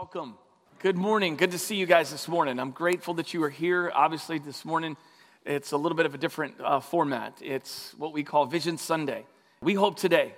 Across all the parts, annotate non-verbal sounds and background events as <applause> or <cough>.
Welcome. Good morning. Good to see you guys this morning. I'm grateful that you are here. Obviously, this morning it's a little bit of a different uh, format. It's what we call Vision Sunday. We hope today,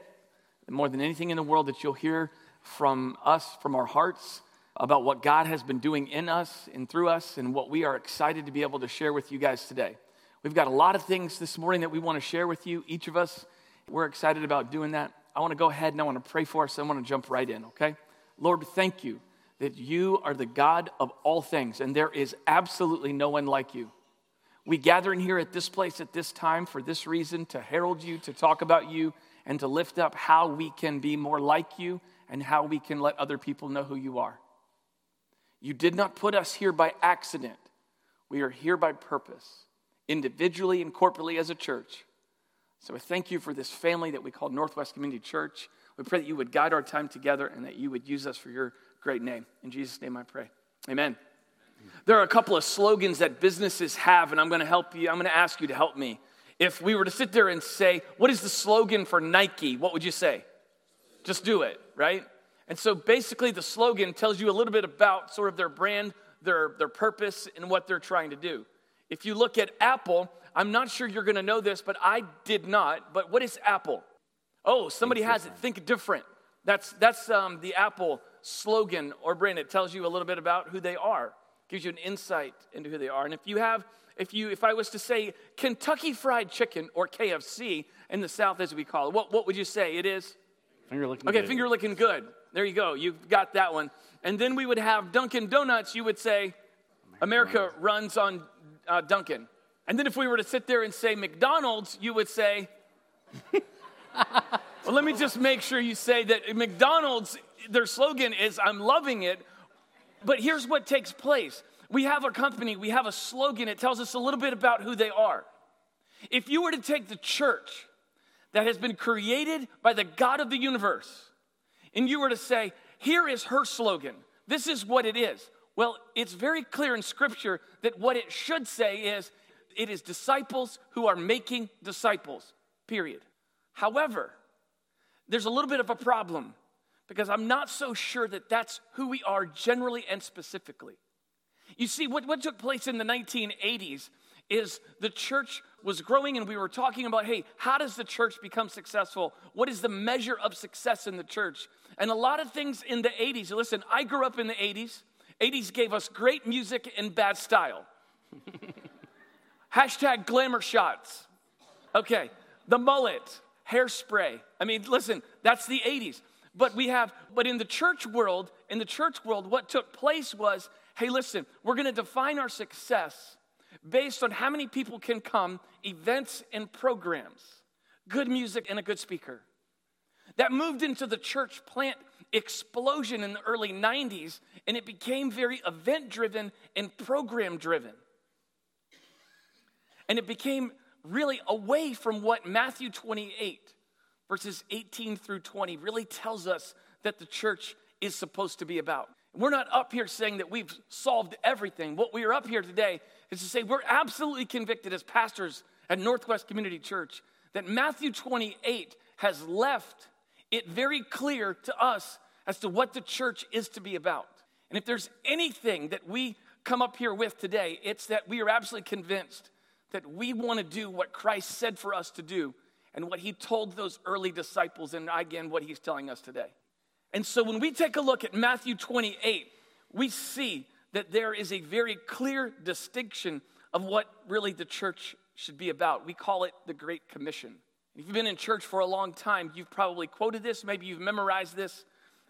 more than anything in the world, that you'll hear from us, from our hearts, about what God has been doing in us and through us, and what we are excited to be able to share with you guys today. We've got a lot of things this morning that we want to share with you, each of us. We're excited about doing that. I want to go ahead and I want to pray for us. I want to jump right in, okay? Lord, thank you that you are the God of all things, and there is absolutely no one like you. We gather in here at this place at this time for this reason to herald you, to talk about you, and to lift up how we can be more like you and how we can let other people know who you are. You did not put us here by accident, we are here by purpose, individually and corporately as a church. So I thank you for this family that we call Northwest Community Church. We pray that you would guide our time together and that you would use us for your great name. In Jesus' name I pray. Amen. There are a couple of slogans that businesses have, and I'm going to help you. I'm going to ask you to help me. If we were to sit there and say, What is the slogan for Nike? What would you say? Just do it, right? And so basically, the slogan tells you a little bit about sort of their brand, their, their purpose, and what they're trying to do. If you look at Apple, I'm not sure you're going to know this, but I did not. But what is Apple? Oh, somebody has it. Think different. That's, that's um, the Apple slogan or brand. It tells you a little bit about who they are, gives you an insight into who they are. And if you have, if you, if I was to say Kentucky Fried Chicken or KFC in the South, as we call it, what, what would you say it is? Finger looking okay, good. finger looking good. There you go. You've got that one. And then we would have Dunkin' Donuts. You would say America runs on uh, Dunkin'. And then if we were to sit there and say McDonald's, you would say. <laughs> well, let me just make sure you say that McDonald's their slogan is, I'm loving it. But here's what takes place we have a company, we have a slogan, it tells us a little bit about who they are. If you were to take the church that has been created by the God of the universe, and you were to say, here is her slogan, this is what it is. Well, it's very clear in Scripture that what it should say is, it is disciples who are making disciples, period. However, there's a little bit of a problem because I'm not so sure that that's who we are generally and specifically. You see, what, what took place in the 1980s is the church was growing, and we were talking about hey, how does the church become successful? What is the measure of success in the church? And a lot of things in the 80s, listen, I grew up in the 80s. 80s gave us great music and bad style. <laughs> Hashtag glamour shots. Okay, the mullet, hairspray. I mean, listen, that's the 80s. But we have, but in the church world, in the church world, what took place was hey, listen, we're gonna define our success based on how many people can come, events and programs, good music and a good speaker. That moved into the church plant explosion in the early 90s, and it became very event driven and program driven. And it became really away from what Matthew 28 verses 18 through 20 really tells us that the church is supposed to be about. We're not up here saying that we've solved everything. What we are up here today is to say we're absolutely convicted as pastors at Northwest Community Church that Matthew 28 has left it very clear to us as to what the church is to be about. And if there's anything that we come up here with today, it's that we are absolutely convinced that we want to do what Christ said for us to do and what he told those early disciples, and again, what he's telling us today. And so when we take a look at Matthew 28, we see that there is a very clear distinction of what really the church should be about. We call it the Great Commission. If you've been in church for a long time, you've probably quoted this, maybe you've memorized this,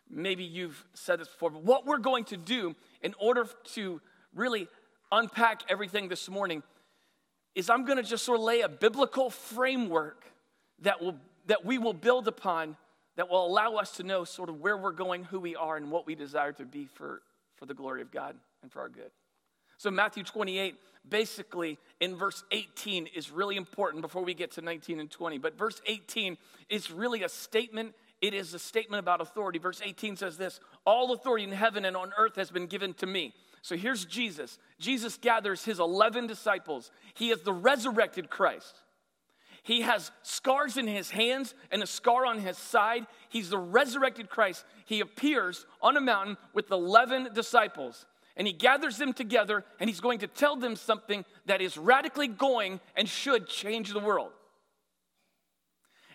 maybe you've said this before. But what we're going to do in order to really unpack everything this morning is I'm going to just sort of lay a biblical framework that, will, that we will build upon that will allow us to know sort of where we're going, who we are, and what we desire to be for, for the glory of God and for our good. So, Matthew 28, basically in verse 18, is really important before we get to 19 and 20. But verse 18 is really a statement. It is a statement about authority. Verse 18 says this All authority in heaven and on earth has been given to me. So here's Jesus. Jesus gathers his 11 disciples. He is the resurrected Christ. He has scars in his hands and a scar on his side. He's the resurrected Christ. He appears on a mountain with 11 disciples and he gathers them together and he's going to tell them something that is radically going and should change the world.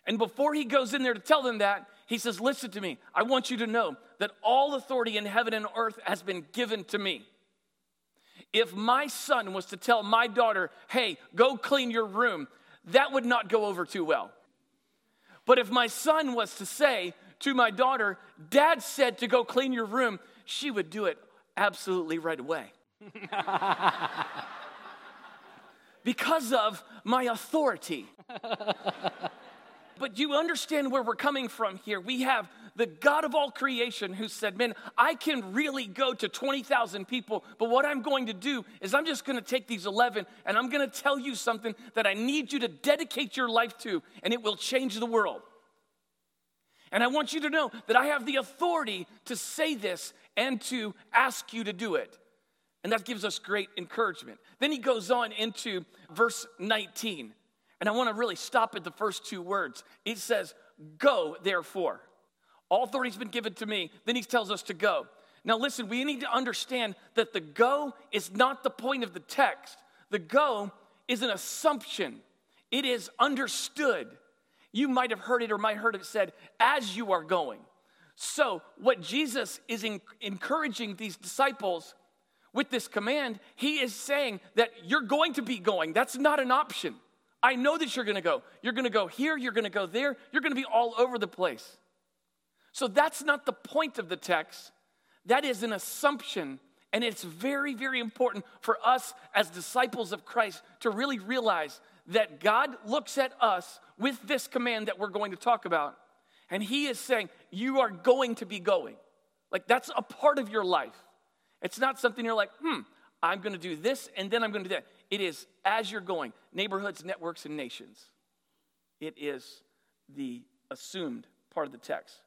And before he goes in there to tell them that, he says, Listen to me. I want you to know that all authority in heaven and earth has been given to me. If my son was to tell my daughter, Hey, go clean your room, that would not go over too well. But if my son was to say to my daughter, Dad said to go clean your room, she would do it absolutely right away. <laughs> because of my authority. <laughs> but you understand where we're coming from here. We have the God of all creation who said, Man, I can really go to 20,000 people, but what I'm going to do is I'm just going to take these 11 and I'm going to tell you something that I need you to dedicate your life to, and it will change the world. And I want you to know that I have the authority to say this and to ask you to do it. And that gives us great encouragement. Then he goes on into verse 19. And I want to really stop at the first two words. It says, Go, therefore. All authority has been given to me. Then he tells us to go. Now, listen, we need to understand that the go is not the point of the text. The go is an assumption, it is understood. You might have heard it or might have heard it said, as you are going. So, what Jesus is in, encouraging these disciples with this command, he is saying that you're going to be going. That's not an option. I know that you're going to go. You're going to go here, you're going to go there, you're going to be all over the place. So, that's not the point of the text. That is an assumption. And it's very, very important for us as disciples of Christ to really realize that God looks at us with this command that we're going to talk about and he is saying, You are going to be going. Like that's a part of your life. It's not something you're like, hmm, I'm going to do this and then I'm going to do that. It is as you're going, neighborhoods, networks, and nations. It is the assumed part of the text.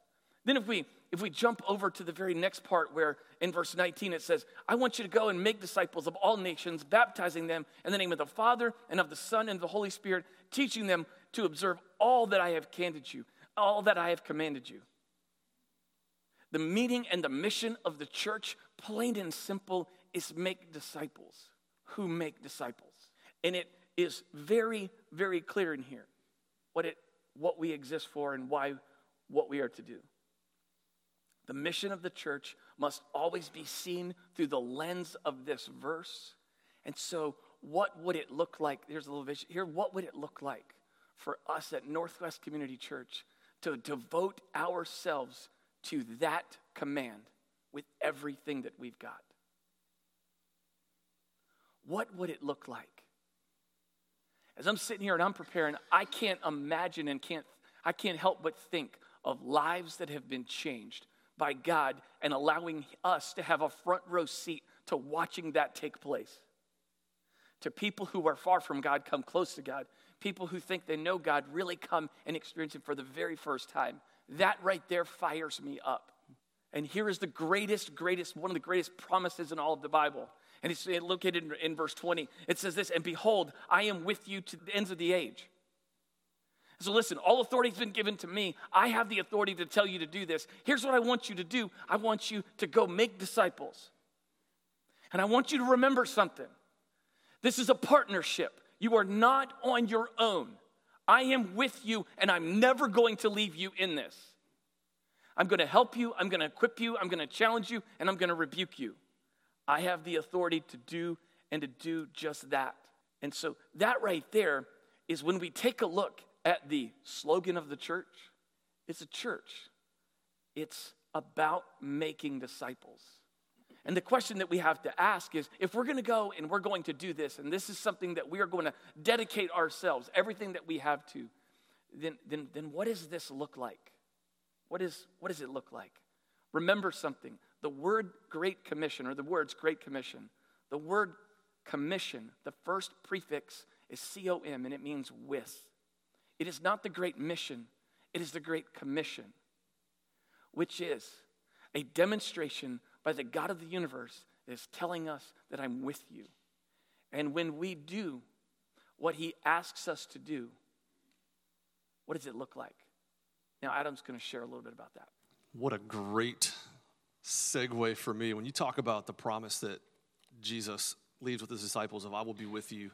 Then if we if we jump over to the very next part where in verse 19 it says, I want you to go and make disciples of all nations, baptizing them in the name of the Father and of the Son and of the Holy Spirit, teaching them to observe all that I have commanded you all that I have commanded you. The meaning and the mission of the church, plain and simple, is make disciples who make disciples. And it is very, very clear in here what, it, what we exist for and why what we are to do. The mission of the church must always be seen through the lens of this verse. And so, what would it look like? Here's a little vision here. What would it look like for us at Northwest Community Church to devote ourselves to that command with everything that we've got. What would it look like? As I'm sitting here and I'm preparing, I can't imagine and can't I can't help but think of lives that have been changed by God and allowing us to have a front row seat to watching that take place. To people who are far from God come close to God people who think they know God really come and experience Him for the very first time. That right there fires me up. And here is the greatest, greatest, one of the greatest promises in all of the Bible. And it's located in, in verse 20. It says this, and behold, I am with you to the ends of the age. So listen, all authority has been given to me. I have the authority to tell you to do this. Here's what I want you to do I want you to go make disciples. And I want you to remember something. This is a partnership. You are not on your own. I am with you, and I'm never going to leave you in this. I'm going to help you, I'm going to equip you, I'm going to challenge you, and I'm going to rebuke you. I have the authority to do and to do just that. And so, that right there is when we take a look at the slogan of the church it's a church, it's about making disciples. And the question that we have to ask is if we're going to go and we're going to do this, and this is something that we are going to dedicate ourselves, everything that we have to, then, then, then what does this look like? What, is, what does it look like? Remember something. The word Great Commission, or the words Great Commission, the word commission, the first prefix is C O M, and it means with. It is not the Great Mission, it is the Great Commission, which is a demonstration by the God of the universe is telling us that I'm with you. And when we do what he asks us to do, what does it look like? Now, Adam's going to share a little bit about that. What a great segue for me. When you talk about the promise that Jesus leaves with his disciples of, I will be with you,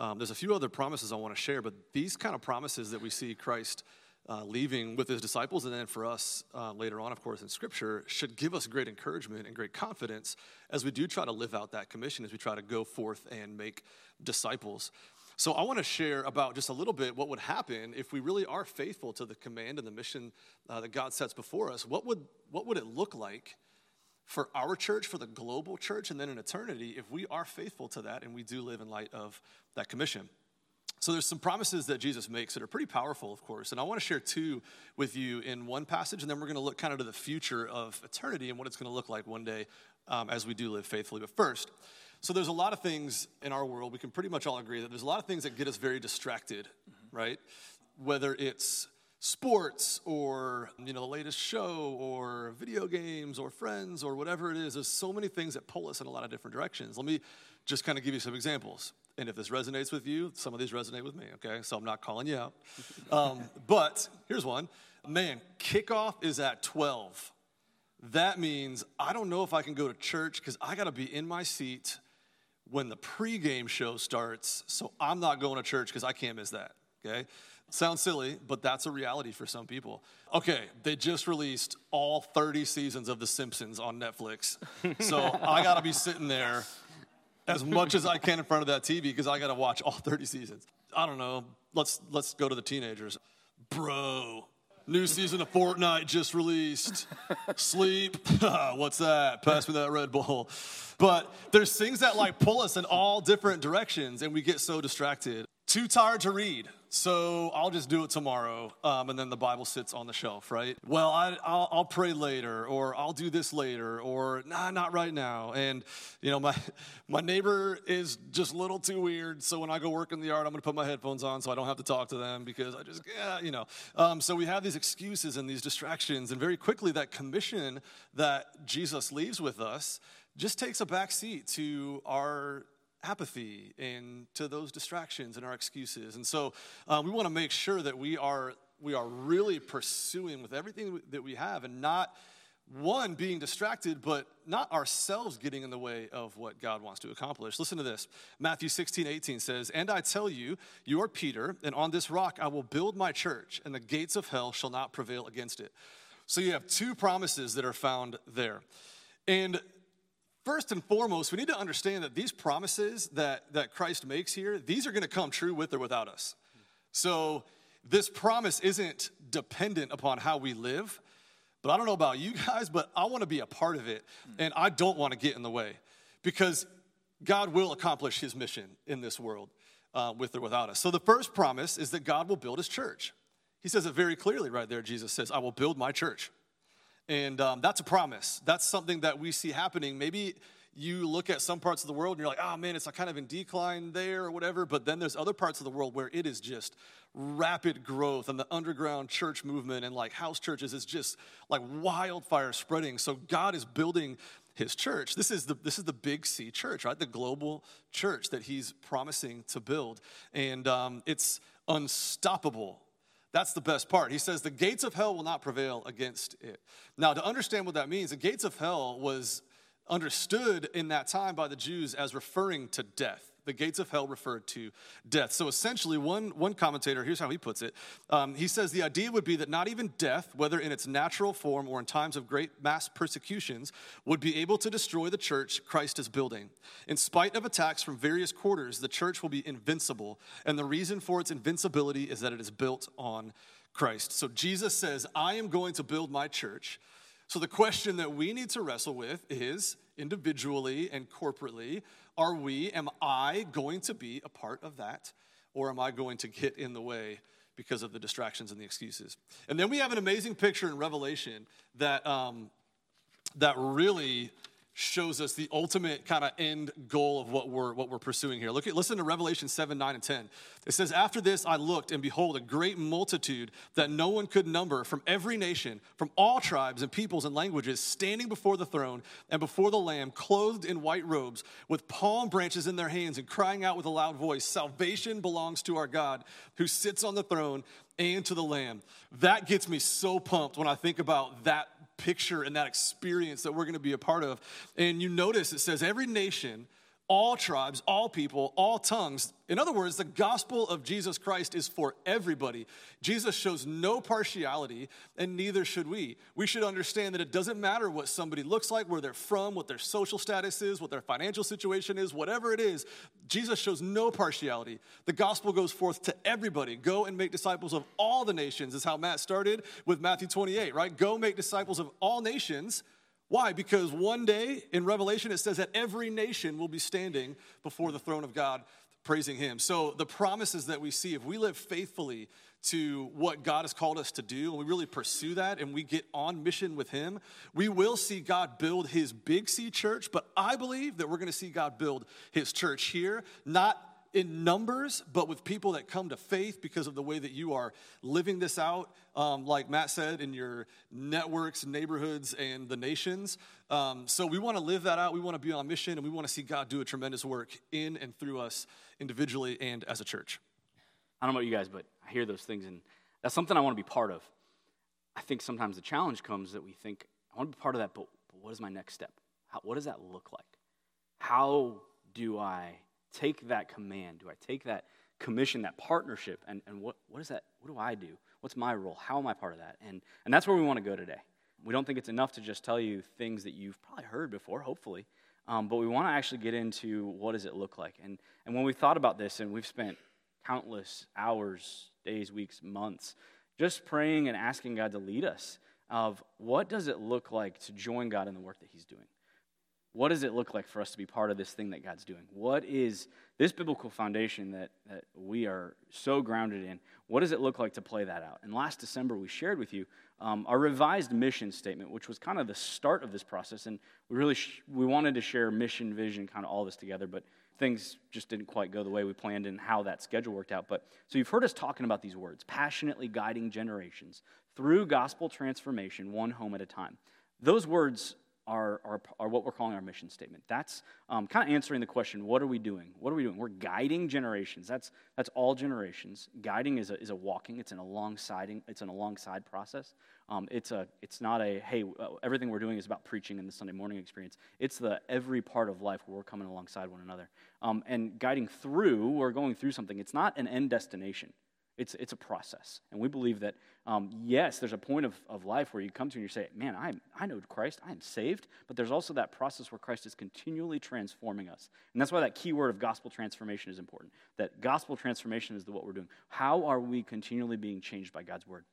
um, there's a few other promises I want to share, but these kind of promises that we see Christ uh, leaving with his disciples, and then for us uh, later on, of course, in Scripture, should give us great encouragement and great confidence as we do try to live out that commission, as we try to go forth and make disciples. So, I want to share about just a little bit what would happen if we really are faithful to the command and the mission uh, that God sets before us. What would, what would it look like for our church, for the global church, and then in eternity if we are faithful to that and we do live in light of that commission? So there's some promises that Jesus makes that are pretty powerful, of course. And I want to share two with you in one passage, and then we're going to look kind of to the future of eternity and what it's going to look like one day um, as we do live faithfully. But first, so there's a lot of things in our world, we can pretty much all agree that there's a lot of things that get us very distracted, mm-hmm. right? Whether it's sports or you know the latest show or video games or friends or whatever it is. There's so many things that pull us in a lot of different directions. Let me just kind of give you some examples. And if this resonates with you some of these resonate with me okay? So i'm not calling you out. <laughs> Um, but here's one. Man kickoff is at 12 that means i don't know if i can go to church because i got to be in my seat when the pregame show starts so i'm not going to church because i can't miss that okay Sounds silly, but that's a reality for some people. Okay, they just released all 30 seasons of The Simpsons on Netflix. So I gotta be sitting there as much as I can in front of that TV because I gotta watch all 30 seasons. I don't know. Let's let's go to the teenagers. Bro, new season of Fortnite just released. Sleep. <laughs> What's that? Pass me that Red Bull. But there's things that like pull us in all different directions and we get so distracted. Too tired to read, so I'll just do it tomorrow. Um, and then the Bible sits on the shelf, right? Well, I, will pray later, or I'll do this later, or nah, not right now. And, you know, my, <laughs> my neighbor is just a little too weird, so when I go work in the yard, I'm gonna put my headphones on so I don't have to talk to them because I just, yeah, you know. Um, so we have these excuses and these distractions, and very quickly that commission that Jesus leaves with us just takes a back seat to our apathy and to those distractions and our excuses. And so uh, we want to make sure that we are we are really pursuing with everything that we have and not one being distracted but not ourselves getting in the way of what god wants to accomplish. Listen to this. Matthew 16 18 says and i tell you you are peter and on this rock i will build my church and the gates of hell shall not prevail against it. So you have two promises that are found there. And First and foremost, we need to understand that these promises that, that Christ makes here, these are going to come true with or without us. So, this promise isn't dependent upon how we live. But I don't know about you guys, but I want to be a part of it. And I don't want to get in the way because God will accomplish his mission in this world uh, with or without us. So, the first promise is that God will build his church. He says it very clearly right there. Jesus says, I will build my church. And um, that's a promise. That's something that we see happening. Maybe you look at some parts of the world and you're like, oh man, it's kind of in decline there or whatever. But then there's other parts of the world where it is just rapid growth and the underground church movement and like house churches is just like wildfire spreading. So God is building his church. This is the this is the big C church, right? The global church that he's promising to build, and um, it's unstoppable. That's the best part. He says, The gates of hell will not prevail against it. Now, to understand what that means, the gates of hell was understood in that time by the Jews as referring to death. The gates of hell referred to death. So essentially, one, one commentator, here's how he puts it. Um, he says the idea would be that not even death, whether in its natural form or in times of great mass persecutions, would be able to destroy the church Christ is building. In spite of attacks from various quarters, the church will be invincible. And the reason for its invincibility is that it is built on Christ. So Jesus says, I am going to build my church so, the question that we need to wrestle with is individually and corporately are we, am I going to be a part of that? Or am I going to get in the way because of the distractions and the excuses? And then we have an amazing picture in Revelation that, um, that really shows us the ultimate kind of end goal of what we're what we're pursuing here. Look at listen to Revelation 7, 9, and 10. It says, After this I looked, and behold, a great multitude that no one could number from every nation, from all tribes and peoples and languages, standing before the throne and before the Lamb, clothed in white robes, with palm branches in their hands, and crying out with a loud voice, Salvation belongs to our God who sits on the throne and to the Lamb. That gets me so pumped when I think about that picture and that experience that we're going to be a part of. And you notice it says every nation all tribes, all people, all tongues. In other words, the gospel of Jesus Christ is for everybody. Jesus shows no partiality, and neither should we. We should understand that it doesn't matter what somebody looks like, where they're from, what their social status is, what their financial situation is, whatever it is. Jesus shows no partiality. The gospel goes forth to everybody. Go and make disciples of all the nations, is how Matt started with Matthew 28, right? Go make disciples of all nations why? Because one day in Revelation it says that every nation will be standing before the throne of God praising Him. So the promises that we see, if we live faithfully to what God has called us to do, and we really pursue that and we get on mission with Him, we will see God build His big C church. But I believe that we're going to see God build His church here, not in numbers, but with people that come to faith because of the way that you are living this out, um, like Matt said, in your networks, neighborhoods, and the nations. Um, so we want to live that out. We want to be on mission, and we want to see God do a tremendous work in and through us individually and as a church. I don't know about you guys, but I hear those things, and that's something I want to be part of. I think sometimes the challenge comes that we think, I want to be part of that, but, but what is my next step? How, what does that look like? How do I take that command? Do I take that commission, that partnership, and, and what, what is that? What do I do? What's my role? How am I part of that? And, and that's where we want to go today. We don't think it's enough to just tell you things that you've probably heard before, hopefully, um, but we want to actually get into what does it look like. And, and when we thought about this, and we've spent countless hours, days, weeks, months, just praying and asking God to lead us of what does it look like to join God in the work that He's doing. What does it look like for us to be part of this thing that God's doing? What is this biblical foundation that, that we are so grounded in? What does it look like to play that out? And last December, we shared with you um, our revised mission statement, which was kind of the start of this process. And we really sh- we wanted to share mission, vision, kind of all this together, but things just didn't quite go the way we planned and how that schedule worked out. But so you've heard us talking about these words passionately guiding generations through gospel transformation, one home at a time. Those words are, are, what we're calling our mission statement. That's um, kind of answering the question what are we doing? What are we doing? We're guiding generations. That's, that's all generations. Guiding is a, is a walking, it's an alongside, it's an alongside process. Um, it's, a, it's not a, hey, everything we're doing is about preaching in the Sunday morning experience. It's the every part of life where we're coming alongside one another. Um, and guiding through, we're going through something. It's not an end destination. It's, it's a process. And we believe that, um, yes, there's a point of, of life where you come to and you say, man, i I know Christ, I am saved, but there's also that process where Christ is continually transforming us. And that's why that key word of gospel transformation is important. That gospel transformation is the, what we're doing. How are we continually being changed by God's word?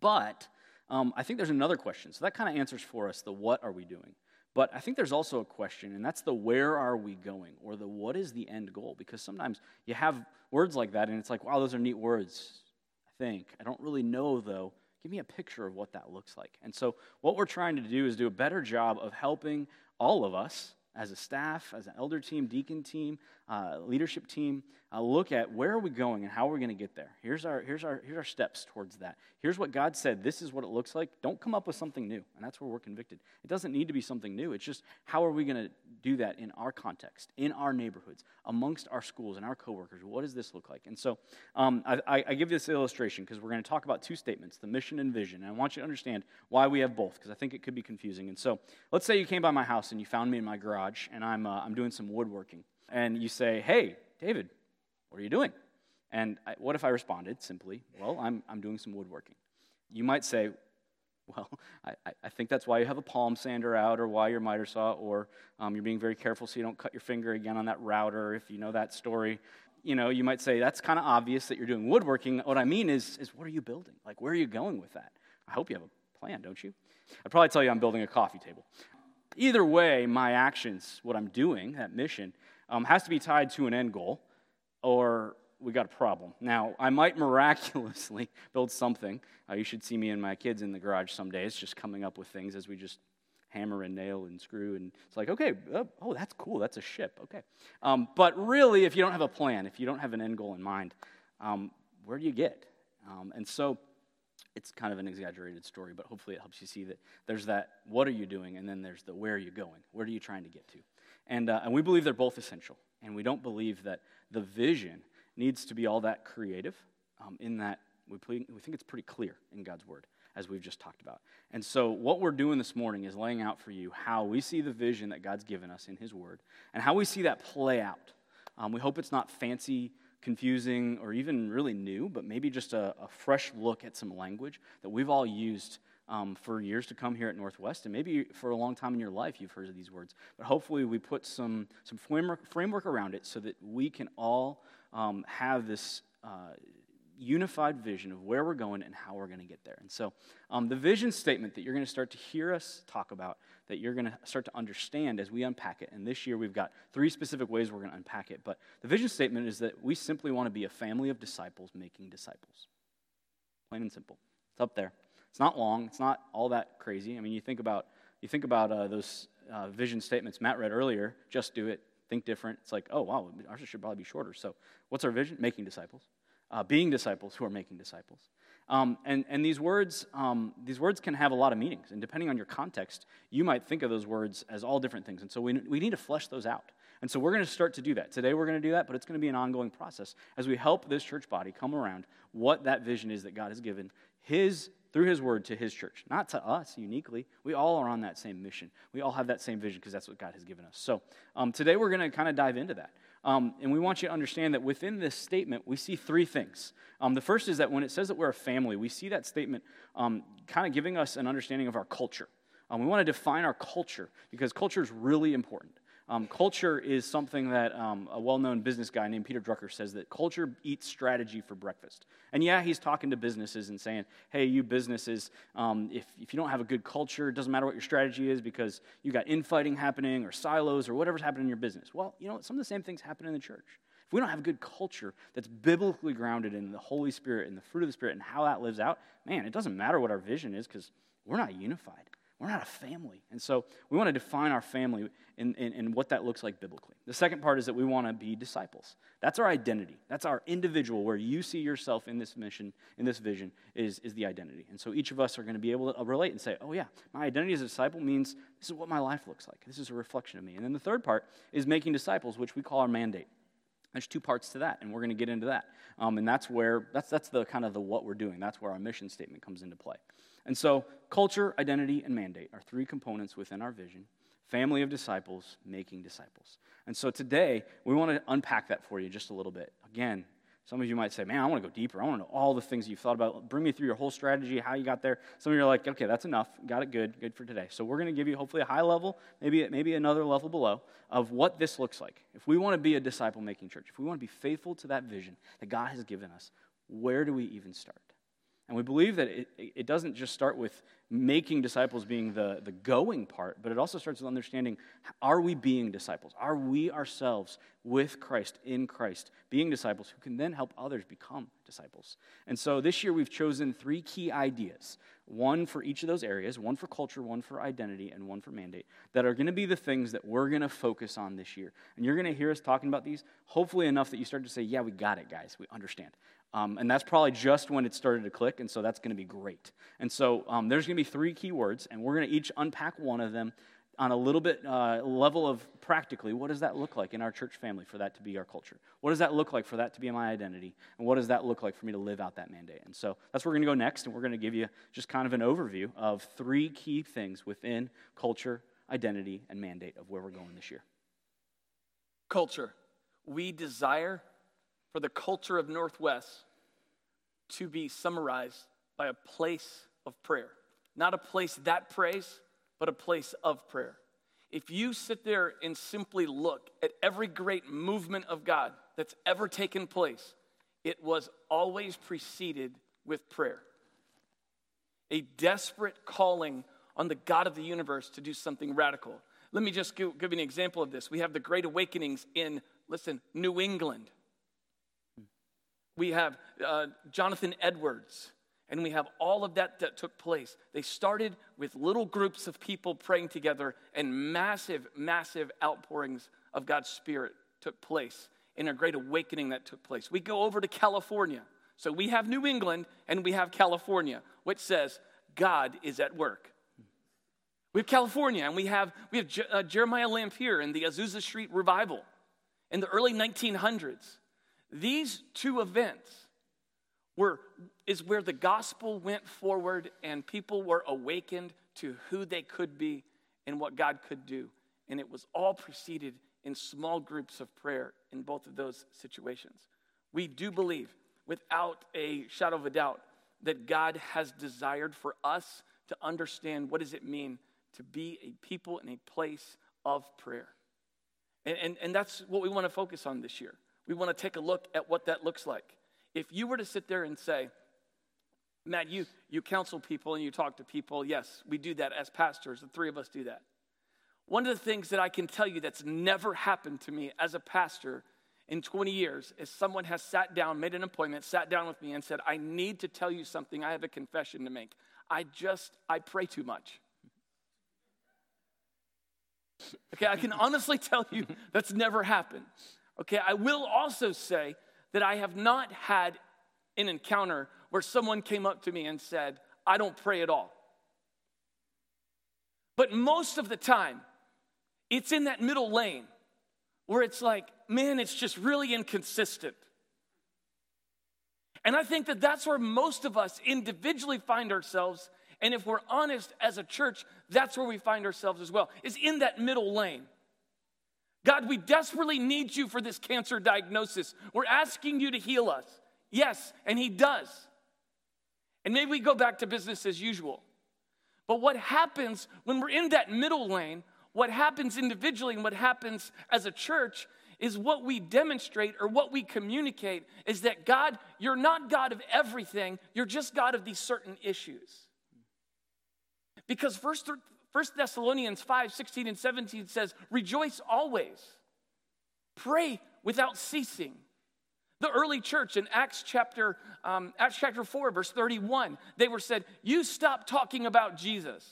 But um, I think there's another question. So that kind of answers for us the what are we doing? But I think there's also a question, and that's the where are we going, or the what is the end goal? Because sometimes you have words like that, and it's like, wow, those are neat words, I think. I don't really know, though. Give me a picture of what that looks like. And so, what we're trying to do is do a better job of helping all of us as a staff, as an elder team, deacon team, uh, leadership team, uh, look at where are we going and how are we going to get there. Here's our, here's, our, here's our steps towards that. Here's what God said. This is what it looks like. Don't come up with something new. And that's where we're convicted. It doesn't need to be something new. It's just how are we going to do that in our context, in our neighborhoods, amongst our schools and our coworkers? What does this look like? And so um, I, I, give this illustration because we're going to talk about two statements the mission and vision. And I want you to understand why we have both because I think it could be confusing. And so let's say you came by my house and you found me in my garage and I'm, uh, I'm doing some woodworking. And you say, hey, David, what are you doing? And I, what if I responded simply, Well, I'm, I'm doing some woodworking? You might say, <laughs> Well, I, I think that's why you have a palm sander out or why your miter saw, or um, you're being very careful so you don't cut your finger again on that router, if you know that story. You know, you might say, That's kind of obvious that you're doing woodworking. What I mean is, is, what are you building? Like, where are you going with that? I hope you have a plan, don't you? I'd probably tell you I'm building a coffee table. Either way, my actions, what I'm doing, that mission, um, has to be tied to an end goal or we got a problem. Now, I might <laughs> miraculously build something. Uh, you should see me and my kids in the garage some days just coming up with things as we just hammer and nail and screw. And it's like, okay, uh, oh, that's cool. That's a ship. Okay. Um, but really, if you don't have a plan, if you don't have an end goal in mind, um, where do you get? Um, and so it's kind of an exaggerated story, but hopefully it helps you see that there's that what are you doing, and then there's the where are you going? Where are you trying to get to? And, uh, and we believe they're both essential. And we don't believe that the vision needs to be all that creative um, in that We, we think it's pretty clear in God's word, as we've just talked about. And so, what we're doing this morning is laying out for you how we see the vision that God's given us in His word and how we see that play out. Um, we hope it's not fancy, confusing, or even really new, but maybe just a, a fresh look at some language that we've all used um, for years to come here at Northwest, and maybe for a long time in your life you've heard of these words. But hopefully, we put some, some framework, framework around it so that we can all um, have this. Uh, unified vision of where we're going and how we're going to get there. And so, um, the vision statement that you're going to start to hear us talk about, that you're going to start to understand as we unpack it. And this year, we've got three specific ways we're going to unpack it. But the vision statement is that we simply want to be a family of disciples making disciples. Plain and simple. It's up there. It's not long. It's not all that crazy. I mean, you think about you think about uh, those uh, vision statements Matt read earlier. Just do it. Think different. It's like, oh wow, ours should probably be shorter. So, what's our vision? Making disciples, uh, being disciples who are making disciples. Um, and, and these words, um, these words can have a lot of meanings, and depending on your context, you might think of those words as all different things. And so we, we need to flesh those out. And so we're going to start to do that. Today we're going to do that, but it's going to be an ongoing process as we help this church body come around what that vision is that God has given His through his word to his church, not to us uniquely. We all are on that same mission. We all have that same vision because that's what God has given us. So um, today we're going to kind of dive into that. Um, and we want you to understand that within this statement, we see three things. Um, the first is that when it says that we're a family, we see that statement um, kind of giving us an understanding of our culture. Um, we want to define our culture because culture is really important. Um, culture is something that um, a well known business guy named Peter Drucker says that culture eats strategy for breakfast. And yeah, he's talking to businesses and saying, hey, you businesses, um, if, if you don't have a good culture, it doesn't matter what your strategy is because you got infighting happening or silos or whatever's happening in your business. Well, you know, some of the same things happen in the church. If we don't have a good culture that's biblically grounded in the Holy Spirit and the fruit of the Spirit and how that lives out, man, it doesn't matter what our vision is because we're not unified. We're not a family. And so we want to define our family and, and, what that looks like biblically. The second part is that we want to be disciples. That's our identity. That's our individual, where you see yourself in this mission, in this vision, is, is the identity. And so each of us are going to be able to relate and say, oh, yeah, my identity as a disciple means this is what my life looks like. This is a reflection of me. And then the third part is making disciples, which we call our mandate. There's two parts to that, and we're going to get into that. Um, and that's where, that's, that's the kind of the what we're doing. That's where our mission statement comes into play. And so, culture, identity, and mandate are three components within our vision family of disciples making disciples. And so, today, we want to unpack that for you just a little bit. Again, some of you might say, Man, I want to go deeper. I want to know all the things you've thought about. Bring me through your whole strategy, how you got there. Some of you are like, Okay, that's enough. Got it good. Good for today. So, we're going to give you hopefully a high level, maybe, maybe another level below, of what this looks like. If we want to be a disciple making church, if we want to be faithful to that vision that God has given us, where do we even start? And we believe that it, it doesn't just start with making disciples being the, the going part, but it also starts with understanding are we being disciples? Are we ourselves with Christ, in Christ, being disciples who can then help others become disciples? And so this year we've chosen three key ideas one for each of those areas, one for culture, one for identity, and one for mandate, that are going to be the things that we're going to focus on this year. And you're going to hear us talking about these, hopefully enough that you start to say, yeah, we got it, guys. We understand. Um, and that's probably just when it started to click, and so that's going to be great. And so um, there's going to be three keywords, and we're going to each unpack one of them on a little bit uh, level of practically what does that look like in our church family for that to be our culture? What does that look like for that to be my identity? And what does that look like for me to live out that mandate? And so that's where we're going to go next, and we're going to give you just kind of an overview of three key things within culture, identity, and mandate of where we're going this year. Culture. We desire for the culture of Northwest to be summarized by a place of prayer. Not a place that prays, but a place of prayer. If you sit there and simply look at every great movement of God that's ever taken place, it was always preceded with prayer. A desperate calling on the God of the universe to do something radical. Let me just give, you an example of this. We have the Great Awakenings in, listen, New England. We have uh, Jonathan Edwards, and we have all of that that took place. They started with little groups of people praying together, and massive, massive outpourings of God's Spirit took place in a great awakening that took place. We go over to California. So we have New England and we have California, which says God is at work. We have California and we have, we have Je- uh, Jeremiah and the Azusa Street Revival in the early 1900s. These two events were, is where the gospel went forward and people were awakened to who they could be and what God could do. And it was all preceded in small groups of prayer in both of those situations. We do believe, without a shadow of a doubt, that God has desired for us to understand what does it mean to be a people in a place of prayer. And, and, and that's what we want to focus on this year. We want to take a look at what that looks like. If you were to sit there and say, Matt, you, you counsel people and you talk to people, yes, we do that as pastors. The three of us do that. One of the things that I can tell you that's never happened to me as a pastor in 20 years is someone has sat down, made an appointment, sat down with me and said, I need to tell you something. I have a confession to make. I just, I pray too much. Okay, I can honestly tell you that's never happened. Okay, I will also say that I have not had an encounter where someone came up to me and said, I don't pray at all. But most of the time, it's in that middle lane where it's like, man, it's just really inconsistent. And I think that that's where most of us individually find ourselves. And if we're honest as a church, that's where we find ourselves as well, is in that middle lane. God, we desperately need you for this cancer diagnosis. We're asking you to heal us. Yes, and He does. And maybe we go back to business as usual. But what happens when we're in that middle lane, what happens individually and what happens as a church is what we demonstrate or what we communicate is that God, you're not God of everything, you're just God of these certain issues. Because verse 1 Thessalonians 5 16 and 17 says, Rejoice always, pray without ceasing. The early church in Acts chapter, um, Acts chapter 4, verse 31, they were said, You stop talking about Jesus.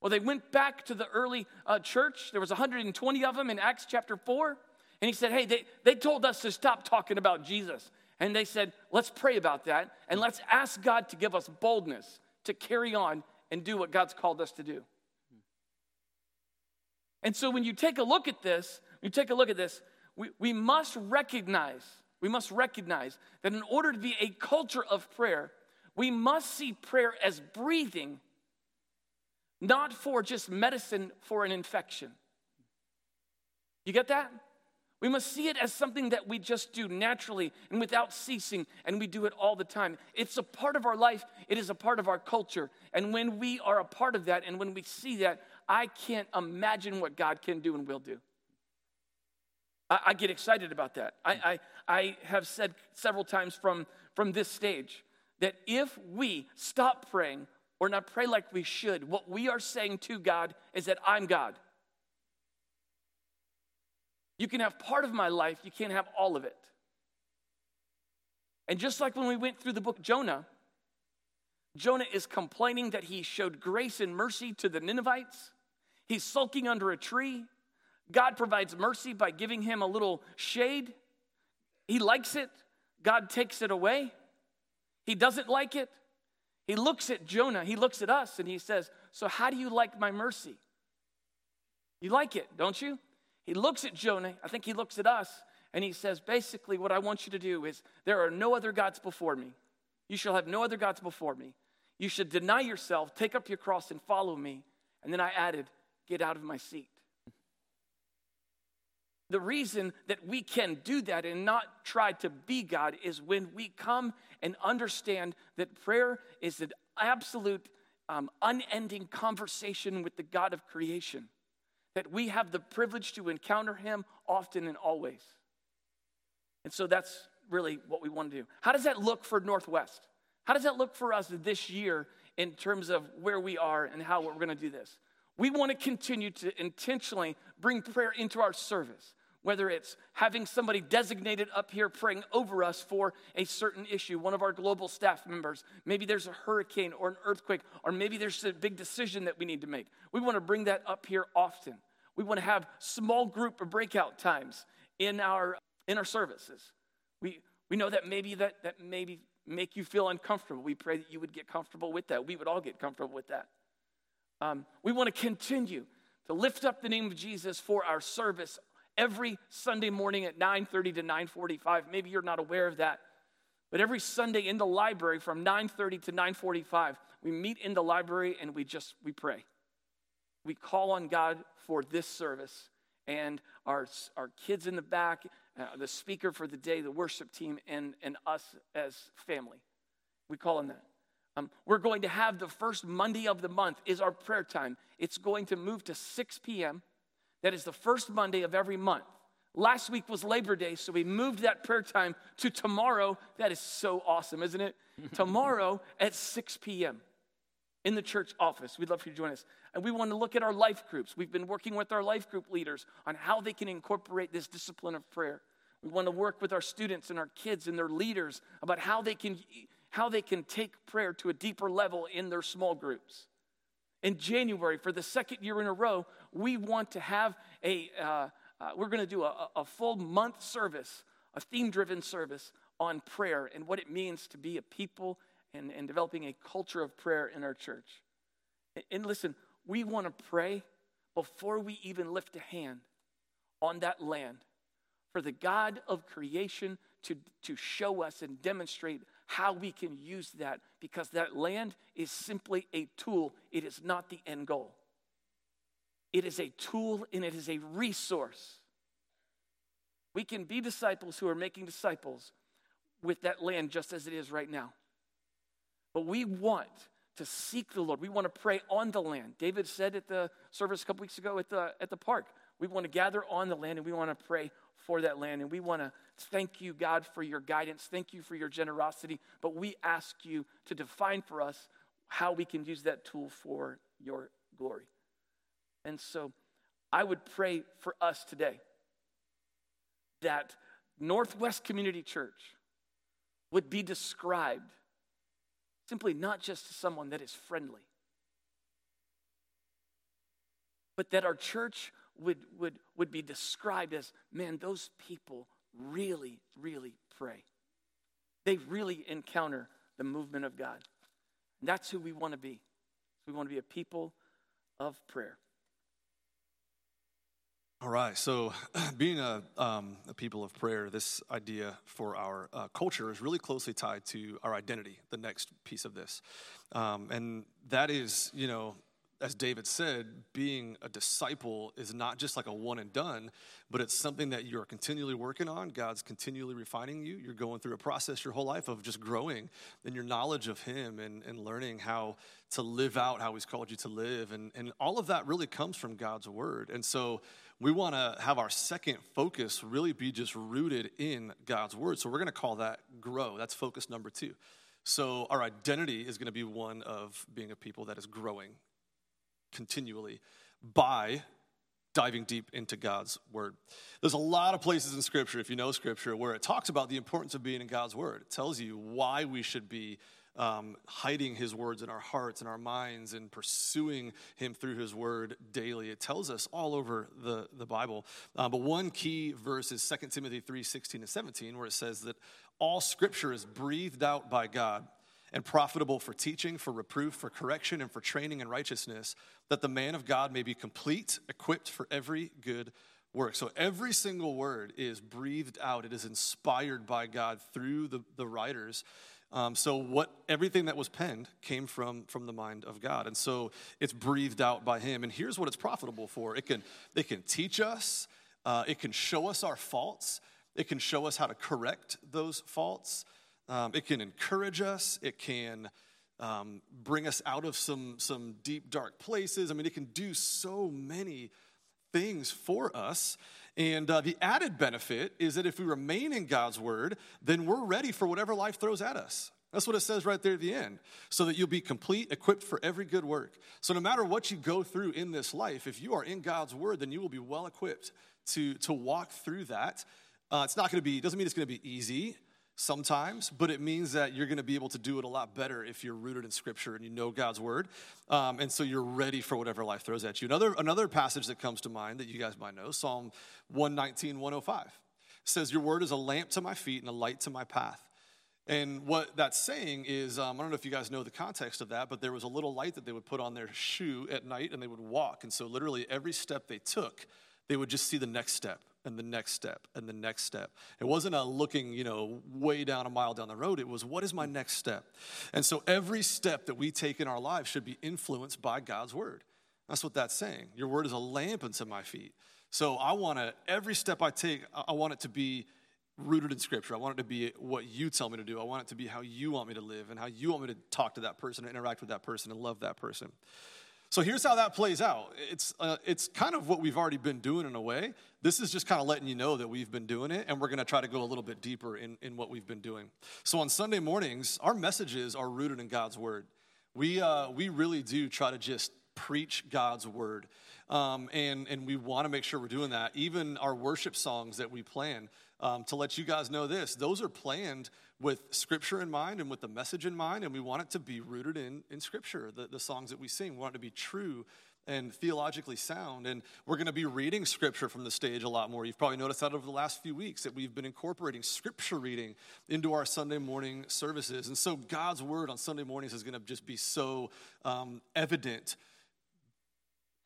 Well, they went back to the early uh, church. There was 120 of them in Acts chapter 4. And he said, Hey, they, they told us to stop talking about Jesus. And they said, Let's pray about that and let's ask God to give us boldness to carry on and do what God's called us to do. And so when you take a look at this, you take a look at this, we, we must recognize, we must recognize that in order to be a culture of prayer, we must see prayer as breathing not for just medicine for an infection. You get that? We must see it as something that we just do naturally and without ceasing, and we do it all the time. It's a part of our life, it is a part of our culture. And when we are a part of that and when we see that, I can't imagine what God can do and will do. I, I get excited about that. I, I, I have said several times from, from this stage that if we stop praying or not pray like we should, what we are saying to God is that I'm God. You can have part of my life, you can't have all of it. And just like when we went through the book Jonah, Jonah is complaining that he showed grace and mercy to the Ninevites. He's sulking under a tree. God provides mercy by giving him a little shade. He likes it. God takes it away. He doesn't like it. He looks at Jonah, he looks at us, and he says, So, how do you like my mercy? You like it, don't you? He looks at Jonah, I think he looks at us, and he says, Basically, what I want you to do is, There are no other gods before me. You shall have no other gods before me. You should deny yourself, take up your cross, and follow me. And then I added, Get out of my seat. The reason that we can do that and not try to be God is when we come and understand that prayer is an absolute, um, unending conversation with the God of creation. That we have the privilege to encounter Him often and always. And so that's really what we want to do. How does that look for Northwest? How does that look for us this year in terms of where we are and how we're going to do this? We want to continue to intentionally bring prayer into our service whether it's having somebody designated up here praying over us for a certain issue, one of our global staff members, maybe there's a hurricane or an earthquake, or maybe there's a big decision that we need to make. We want to bring that up here often. We want to have small group or breakout times in our in our services. We we know that maybe that that maybe make you feel uncomfortable. We pray that you would get comfortable with that. We would all get comfortable with that. Um, we want to continue to lift up the name of Jesus for our service every Sunday morning at 9:30 to 9:45. Maybe you're not aware of that. But every Sunday in the library from 9:30 to 9:45, we meet in the library and we just we pray. We call on God for this service and our, our kids in the back, uh, the speaker for the day, the worship team, and, and us as family. We call on that. Um, we're going to have the first Monday of the month is our prayer time. It's going to move to 6 p.m. That is the first Monday of every month. Last week was Labor Day, so we moved that prayer time to tomorrow. That is so awesome, isn't it? <laughs> tomorrow at 6 p.m. in the church office. We'd love for you to join us. And we want to look at our life groups. We've been working with our life group leaders on how they can incorporate this discipline of prayer. We want to work with our students and our kids and their leaders about how they can, how they can take prayer to a deeper level in their small groups. In January, for the second year in a row, we want to have a, uh, uh, we're going to do a, a full month service, a theme driven service on prayer and what it means to be a people and, and developing a culture of prayer in our church. And, and listen, we want to pray before we even lift a hand on that land for the God of creation to, to show us and demonstrate how we can use that because that land is simply a tool, it is not the end goal. It is a tool and it is a resource. We can be disciples who are making disciples with that land just as it is right now. But we want to seek the Lord. We want to pray on the land. David said at the service a couple weeks ago at the, at the park, we want to gather on the land and we want to pray for that land. And we want to thank you, God, for your guidance. Thank you for your generosity. But we ask you to define for us how we can use that tool for your glory. And so I would pray for us today that Northwest Community Church would be described simply not just to someone that is friendly, but that our church would, would, would be described as man, those people really, really pray. They really encounter the movement of God. And that's who we want to be. We want to be a people of prayer. All right, so <clears throat> being a, um, a, people of prayer, this idea for our uh, culture is really closely tied to our identity, the next piece of this. Um, and that is, you know, as David said, being a disciple is not just like a one and done, but it's something that you're continually working on. God's continually refining you. You're going through a process your whole life of just growing in your knowledge of Him and, and learning how to live out how He's called you to live. And, and all of that really comes from God's Word. And so we want to have our second focus really be just rooted in God's Word. So we're going to call that grow. That's focus number two. So our identity is going to be one of being a people that is growing continually by diving deep into God's word. There's a lot of places in scripture if you know scripture where it talks about the importance of being in God's word. It tells you why we should be um, hiding his words in our hearts and our minds and pursuing him through his word daily. It tells us all over the, the Bible. Uh, but one key verse is 2 Timothy 3 16 and 17, where it says that all scripture is breathed out by God and profitable for teaching, for reproof, for correction, and for training in righteousness, that the man of God may be complete, equipped for every good work. So every single word is breathed out, it is inspired by God through the, the writers. Um, so what everything that was penned came from from the mind of God, and so it's breathed out by Him. And here's what it's profitable for: it can it can teach us, uh, it can show us our faults, it can show us how to correct those faults. Um, it can encourage us. It can um, bring us out of some, some deep, dark places. I mean, it can do so many things for us. And uh, the added benefit is that if we remain in God's word, then we're ready for whatever life throws at us. That's what it says right there at the end. So that you'll be complete, equipped for every good work. So no matter what you go through in this life, if you are in God's word, then you will be well equipped to, to walk through that. Uh, it's not going to be, doesn't mean it's going to be easy sometimes, but it means that you're going to be able to do it a lot better if you're rooted in Scripture and you know God's Word. Um, and so you're ready for whatever life throws at you. Another, another passage that comes to mind that you guys might know Psalm 119, 105 says, Your Word is a lamp to my feet and a light to my path. And what that's saying is, um, I don't know if you guys know the context of that, but there was a little light that they would put on their shoe at night and they would walk. And so, literally, every step they took, they would just see the next step and the next step and the next step. It wasn't a looking, you know, way down a mile down the road. It was what is my next step? And so every step that we take in our lives should be influenced by God's word. That's what that's saying. Your word is a lamp unto my feet. So I want to, every step I take, I want it to be rooted in scripture. I want it to be what you tell me to do. I want it to be how you want me to live and how you want me to talk to that person, and interact with that person, and love that person. So here's how that plays out. It's, uh, it's kind of what we've already been doing in a way. This is just kind of letting you know that we've been doing it, and we're going to try to go a little bit deeper in, in what we've been doing. So on Sunday mornings, our messages are rooted in God's word. We, uh, we really do try to just preach God's word. Um, and, and we want to make sure we're doing that. Even our worship songs that we plan, um, to let you guys know this, those are planned with scripture in mind and with the message in mind, and we want it to be rooted in, in scripture, the, the songs that we sing. We want it to be true and theologically sound. And we're going to be reading scripture from the stage a lot more. You've probably noticed that over the last few weeks that we've been incorporating scripture reading into our Sunday morning services. And so God's word on Sunday mornings is going to just be so um, evident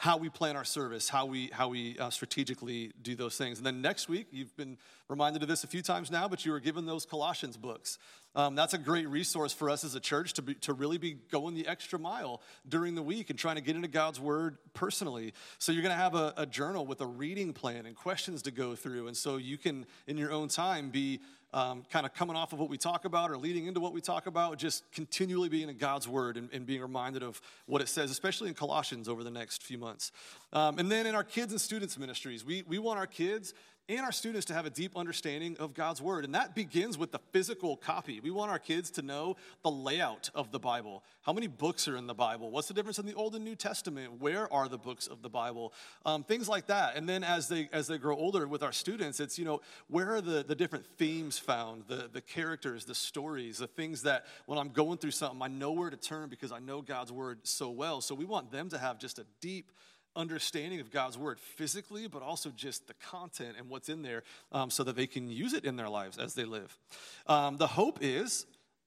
how we plan our service, how we, how we uh, strategically do those things. And then next week, you've been reminded of this a few times now, but you were given those Colossians books. Um, that's a great resource for us as a church to, be, to really be going the extra mile during the week and trying to get into God's Word personally. So you're going to have a, a journal with a reading plan and questions to go through. And so you can, in your own time, be um, kind of coming off of what we talk about or leading into what we talk about, just continually being in God's word and, and being reminded of what it says, especially in Colossians over the next few months. Um, and then in our kids and students ministries, we, we want our kids and our students to have a deep understanding of God's Word. And that begins with the physical copy. We want our kids to know the layout of the Bible. How many books are in the Bible? What's the difference in the Old and New Testament? Where are the books of the Bible? Um, things like that. And then as they as they grow older with our students, it's, you know, where are the, the different themes found, the, the characters, the stories, the things that when I'm going through something, I know where to turn because I know God's Word so well. So we want them to have just a deep understanding of God's word physically, but also just the content and what's in there um, so that they can use it in their lives as they live. Um, the hope is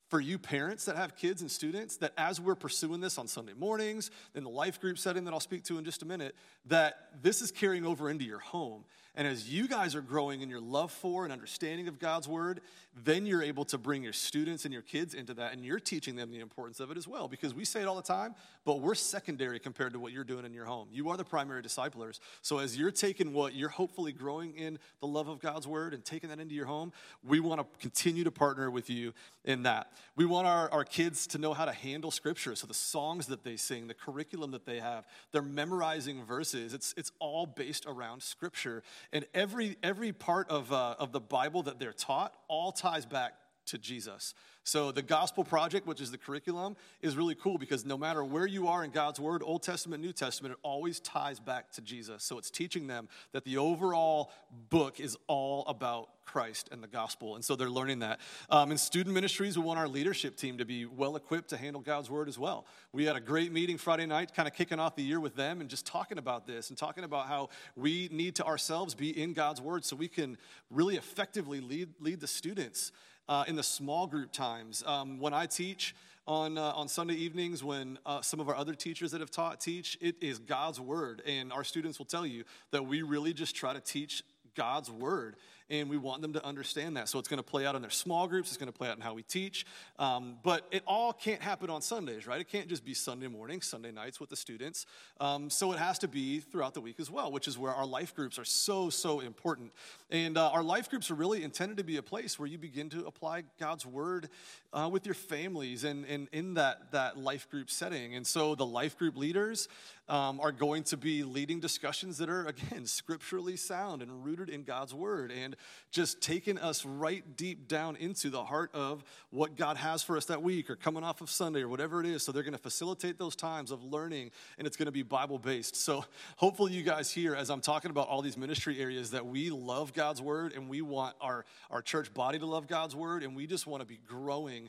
for you parents that have kids and students that as we're pursuing this on Sunday mornings, in the life group setting that I'll speak to in just a minute, that this is carrying over into your home and as you guys are growing in your love for and understanding of God's word, then you're able to bring your students and your kids into that, and you're teaching them the importance of it as well. Because we say it all the time, but we're secondary compared to what you're doing in your home. You are the primary disciplers. So as you're taking what you're hopefully growing in the love of God's word and taking that into your home, we want to continue to partner with you in that. We want our, our kids to know how to handle scripture. So the songs that they sing, the curriculum that they have, they're memorizing verses. It's, it's all based around scripture. And every, every part of, uh, of the Bible that they're taught all ties back to Jesus. So the Gospel Project, which is the curriculum, is really cool because no matter where you are in God's Word, Old Testament, New Testament, it always ties back to Jesus. So it's teaching them that the overall book is all about Christ and the gospel. And so they're learning that. Um, in student ministries, we want our leadership team to be well equipped to handle God's Word as well. We had a great meeting Friday night, kind of kicking off the year with them and just talking about this and talking about how we need to ourselves be in God's Word so we can really effectively lead, lead the students uh, in the small group times. Um, when I teach on, uh, on Sunday evenings, when uh, some of our other teachers that have taught teach, it is God's word. And our students will tell you that we really just try to teach God's word and we want them to understand that. So it's going to play out in their small groups, it's going to play out in how we teach. Um, but it all can't happen on Sundays, right? It can't just be Sunday morning, Sunday nights with the students. Um, so it has to be throughout the week as well, which is where our life groups are so, so important. And uh, our life groups are really intended to be a place where you begin to apply God's word uh, with your families and, and in that, that life group setting. And so the life group leaders um, are going to be leading discussions that are, again, <laughs> scripturally sound and rooted in God's word. And just taking us right deep down into the heart of what God has for us that week or coming off of Sunday or whatever it is. So they're going to facilitate those times of learning and it's going to be Bible based. So hopefully, you guys hear as I'm talking about all these ministry areas that we love God's word and we want our, our church body to love God's word and we just want to be growing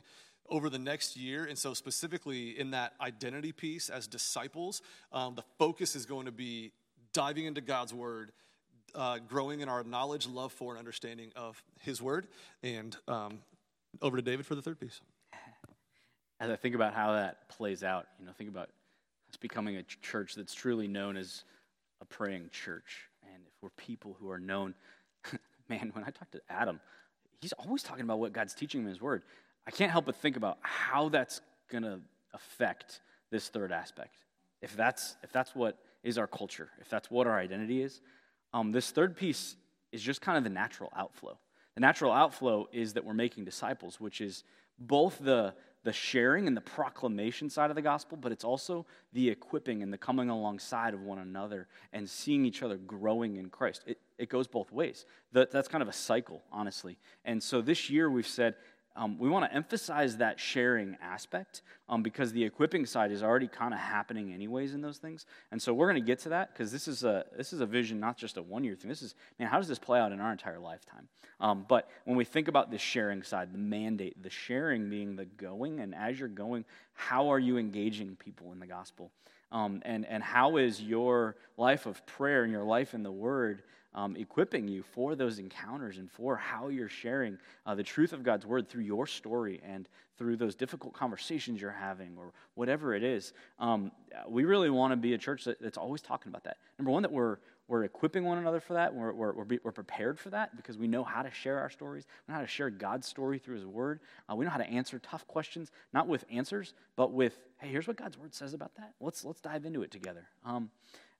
over the next year. And so, specifically in that identity piece as disciples, um, the focus is going to be diving into God's word uh, growing in our knowledge, love for, and understanding of His Word. And um, over to David for the third piece. As I think about how that plays out, you know, think about us becoming a church that's truly known as a praying church. And if we're people who are known <laughs> man, when I talk to Adam, he's always talking about what God's teaching him in his word. I can't help but think about how that's going to affect this third aspect. If that's, if that's what is our culture, if that's what our identity is, um, this third piece is just kind of the natural outflow. The natural outflow is that we're making disciples, which is both the, the sharing and the proclamation side of the gospel, but it's also the equipping and the coming alongside of one another and seeing each other growing in Christ. It, it goes both ways. That, that's kind of a cycle, honestly. And so this year we've said, um, we want to emphasize that sharing aspect um, because the equipping side is already kind of happening anyways in those things. And so we're going to get to that because this is a this is a vision, not just a one year thing. This is man, how does this play out in our entire lifetime? Um, but when we think about the sharing side, the mandate, the sharing being the going, and as you're going, how are you engaging people in the gospel? Um, and and how is your life of prayer and your life in the Word? Um, equipping you for those encounters and for how you're sharing uh, the truth of God's word through your story and through those difficult conversations you're having or whatever it is. Um, we really want to be a church that, that's always talking about that. Number one, that we're, we're equipping one another for that. We're, we're, we're, we're, prepared for that because we know how to share our stories. We know how to share God's story through His Word. Uh, we know how to answer tough questions, not with answers, but with, hey, here's what God's Word says about that. Let's, let's dive into it together. Um,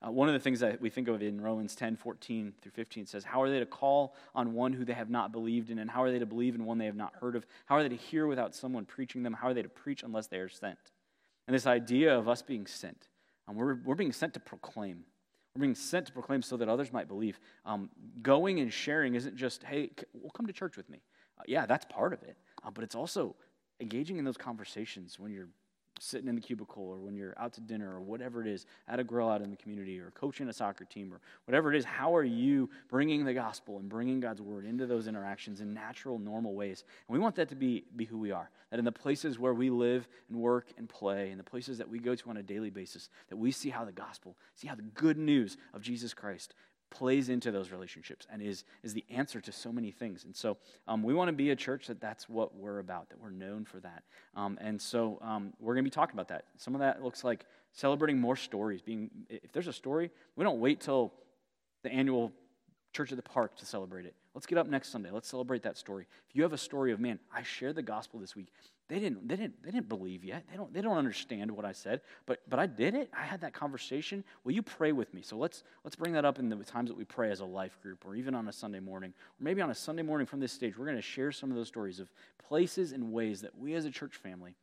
uh, one of the things that we think of in Romans 10 14 through 15 says, How are they to call on one who they have not believed in? And how are they to believe in one they have not heard of? How are they to hear without someone preaching them? How are they to preach unless they are sent? And this idea of us being sent, um, we're, we're being sent to proclaim. We're being sent to proclaim so that others might believe. Um, going and sharing isn't just, hey, we'll come to church with me. Uh, yeah, that's part of it. Uh, but it's also engaging in those conversations when you're sitting in the cubicle or when you're out to dinner or whatever it is, at a grill out in the community or coaching a soccer team or whatever it is, how are you bringing the gospel and bringing God's word into those interactions in natural, normal ways? And we want that to be, be who we are. That in the places where we live and work and play, and the places that we go to on a daily basis, that we see how the gospel, see how the good news of Jesus Christ plays into those relationships and is, is the answer to so many things. And so um, we want to be a church that that's what we're about, that we're known for that. Um, and so um, we're going to be talking about that. Some of that looks like celebrating more stories. Being, if there's a story, we don't wait till the annual Church at the Park to celebrate it. Let's get up next Sunday. Let's celebrate that story. If you have a story of, man, I shared the gospel this week. They didn't, they didn't, they didn't believe yet. They don't, they don't understand what I said, but, but I did it. I had that conversation. Will you pray with me? So let's, let's bring that up in the times that we pray as a life group or even on a Sunday morning, or maybe on a Sunday morning from this stage. We're going to share some of those stories of places and ways that we as a church family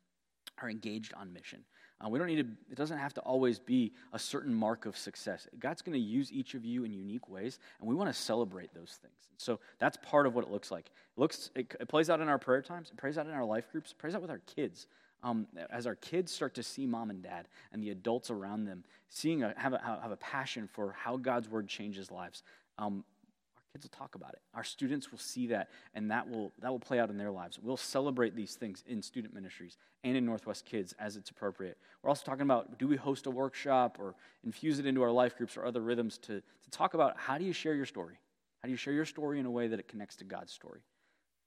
are engaged on mission. Uh, we don't need to, it doesn't have to always be a certain mark of success. God's going to use each of you in unique ways, and we want to celebrate those things. So that's part of what it looks like. It, looks, it, it plays out in our prayer times, it plays out in our life groups, it plays out with our kids. Um, as our kids start to see mom and dad and the adults around them, seeing a, have, a, have a passion for how God's word changes lives, um, Kids will talk about it. Our students will see that, and that will, that will play out in their lives. We'll celebrate these things in student ministries and in Northwest Kids as it's appropriate. We're also talking about do we host a workshop or infuse it into our life groups or other rhythms to, to talk about how do you share your story? How do you share your story in a way that it connects to God's story?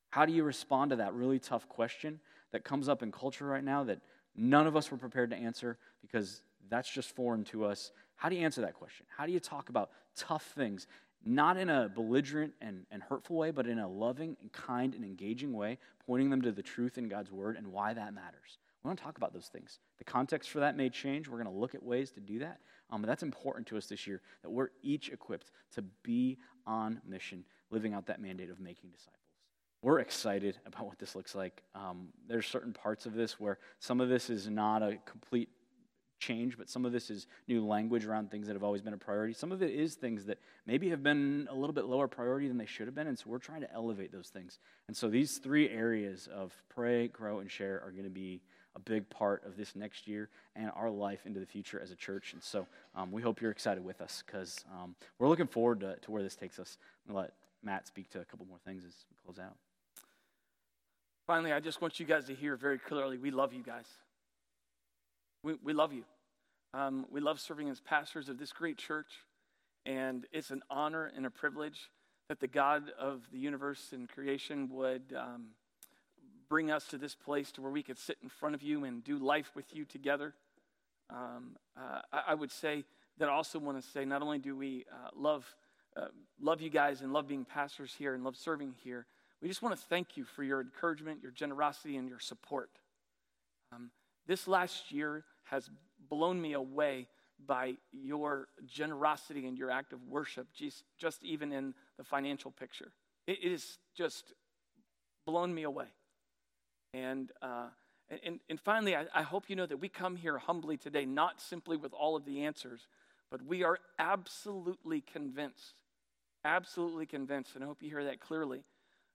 How do you respond to that really tough question that comes up in culture right now that none of us were prepared to answer because that's just foreign to us? How do you answer that question? How do you talk about tough things not in a belligerent and, and hurtful way, but in a loving and kind and engaging way, pointing them to the truth in God's word and why that matters. We want to talk about those things. The context for that may change. We're going to look at ways to do that. Um, but that's important to us this year that we're each equipped to be on mission, living out that mandate of making disciples. We're excited about what this looks like. Um, there's certain parts of this where some of this is not a complete change, but some of this is new language around things that have always been a priority. Some of it is things that maybe have been a little bit lower priority than they should have been, and so we're trying to elevate those things. And so these three areas of pray, grow, and share are going to be a big part of this next year and our life into the future as a church. And so um, we hope you're excited with us because um, we're looking forward to, to where this takes us. I'm going to let Matt speak to a couple more things as we close out. Finally, I just want you guys to hear very clearly we love you guys. We, we love you. Um, we love serving as pastors of this great church, and it's an honor and a privilege that the God of the universe and creation would um, bring us to this place to where we could sit in front of you and do life with you together. Um, uh, I, I, would say that I also want to say not only do we uh, love uh, love you guys and love being pastors here and love serving here. We just want to thank you for your encouragement, your generosity, and your support. Um, this last year has blown me away by your generosity and your act of worship, just, just even in the financial picture. it, it is just blown me away. And, uh, and, and finally, I, I hope you know that we come here humbly today, not simply with all of the answers, but we are absolutely convinced, absolutely convinced, and I hope you hear that clearly,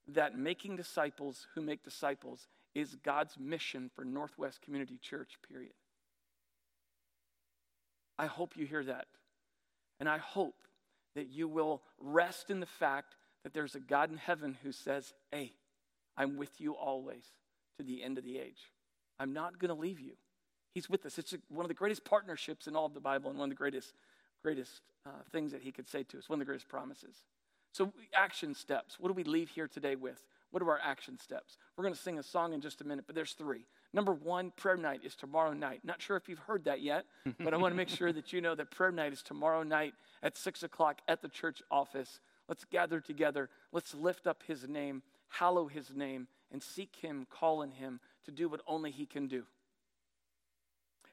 that making disciples who make disciples is God's mission for Northwest Community Church, period. I hope you hear that. And I hope that you will rest in the fact that there's a God in heaven who says, Hey, I'm with you always to the end of the age. I'm not going to leave you. He's with us. It's one of the greatest partnerships in all of the Bible and one of the greatest, greatest uh, things that he could say to us, one of the greatest promises. So, action steps. What do we leave here today with? What are our action steps? We're going to sing a song in just a minute, but there's three. Number one, prayer night is tomorrow night. Not sure if you've heard that yet, <laughs> but I want to make sure that you know that prayer night is tomorrow night at 6 o'clock at the church office. Let's gather together. Let's lift up his name, hallow his name, and seek him, call on him to do what only he can do.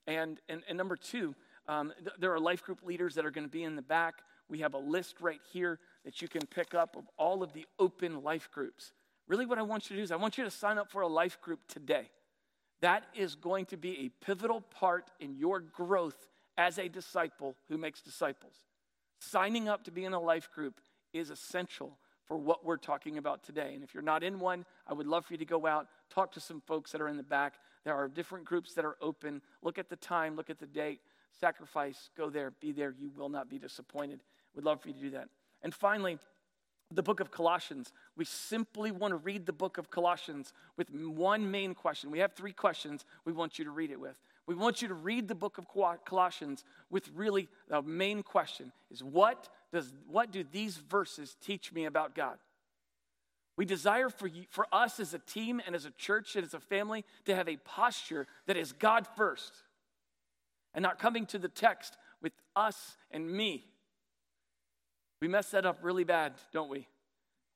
And, and, and number two, um, th- there are life group leaders that are going to be in the back. We have a list right here that you can pick up of all of the open life groups. Really, what I want you to do is I want you to sign up for a life group today. That is going to be a pivotal part in your growth as a disciple who makes disciples. Signing up to be in a life group is essential for what we're talking about today. And if you're not in one, I would love for you to go out, talk to some folks that are in the back. There are different groups that are open. Look at the time, look at the date, sacrifice, go there, be there. You will not be disappointed. We'd love for you to do that. And finally, the book of Colossians. We simply want to read the book of Colossians with one main question. We have three questions we want you to read it with. We want you to read the book of Colossians with really the main question is what does what do these verses teach me about God? We desire for, you, for us as a team and as a church and as a family to have a posture that is God first and not coming to the text with us and me we mess that up really bad, don't we?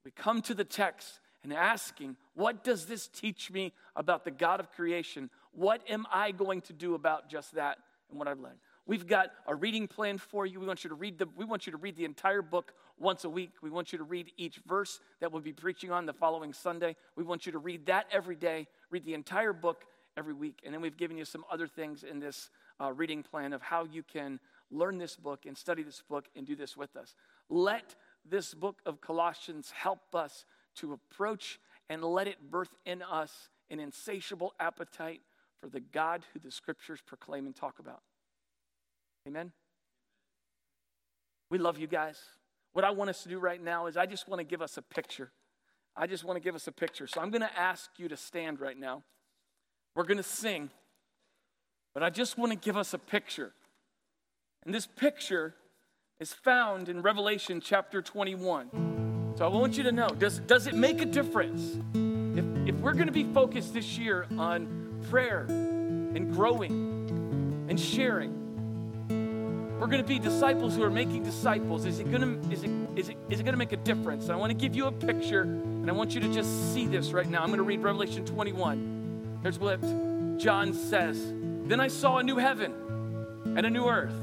We come to the text and asking, What does this teach me about the God of creation? What am I going to do about just that and what I've learned? We've got a reading plan for you. We want you to read the, we want you to read the entire book once a week. We want you to read each verse that we'll be preaching on the following Sunday. We want you to read that every day, read the entire book every week. And then we've given you some other things in this uh, reading plan of how you can learn this book and study this book and do this with us. Let this book of Colossians help us to approach and let it birth in us an insatiable appetite for the God who the scriptures proclaim and talk about. Amen? We love you guys. What I want us to do right now is I just want to give us a picture. I just want to give us a picture. So I'm going to ask you to stand right now. We're going to sing, but I just want to give us a picture. And this picture is found in Revelation chapter 21. So I want you to know does, does it make a difference? If, if we're going to be focused this year on prayer and growing and sharing, we're going to be disciples who are making disciples. Is it going to, is it, is it, is it going to make a difference? I want to give you a picture, and I want you to just see this right now. I'm going to read Revelation 21. Here's what John says Then I saw a new heaven and a new earth.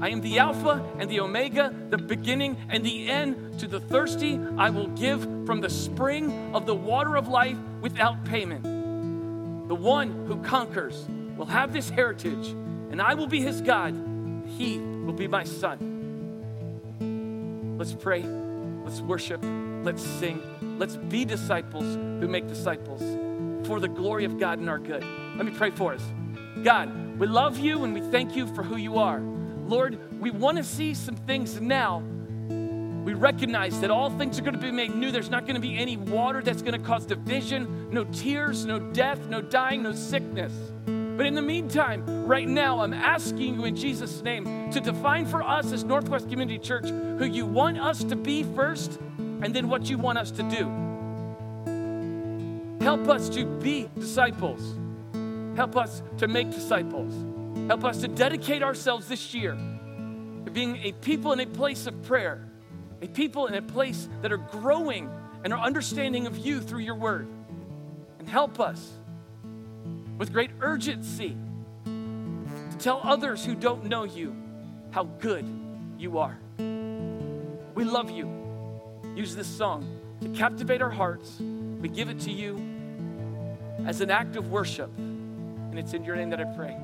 I am the Alpha and the Omega, the beginning and the end. To the thirsty, I will give from the spring of the water of life without payment. The one who conquers will have this heritage, and I will be his God. He will be my son. Let's pray. Let's worship. Let's sing. Let's be disciples who make disciples for the glory of God and our good. Let me pray for us. God, we love you and we thank you for who you are. Lord, we want to see some things now. We recognize that all things are going to be made new. There's not going to be any water that's going to cause division, no tears, no death, no dying, no sickness. But in the meantime, right now, I'm asking you in Jesus' name to define for us as Northwest Community Church who you want us to be first and then what you want us to do. Help us to be disciples. Help us to make disciples. Help us to dedicate ourselves this year to being a people in a place of prayer, a people in a place that are growing and are understanding of you through your word. And help us with great urgency to tell others who don't know you how good you are. We love you. Use this song to captivate our hearts. We give it to you as an act of worship. And it's in your name that I pray.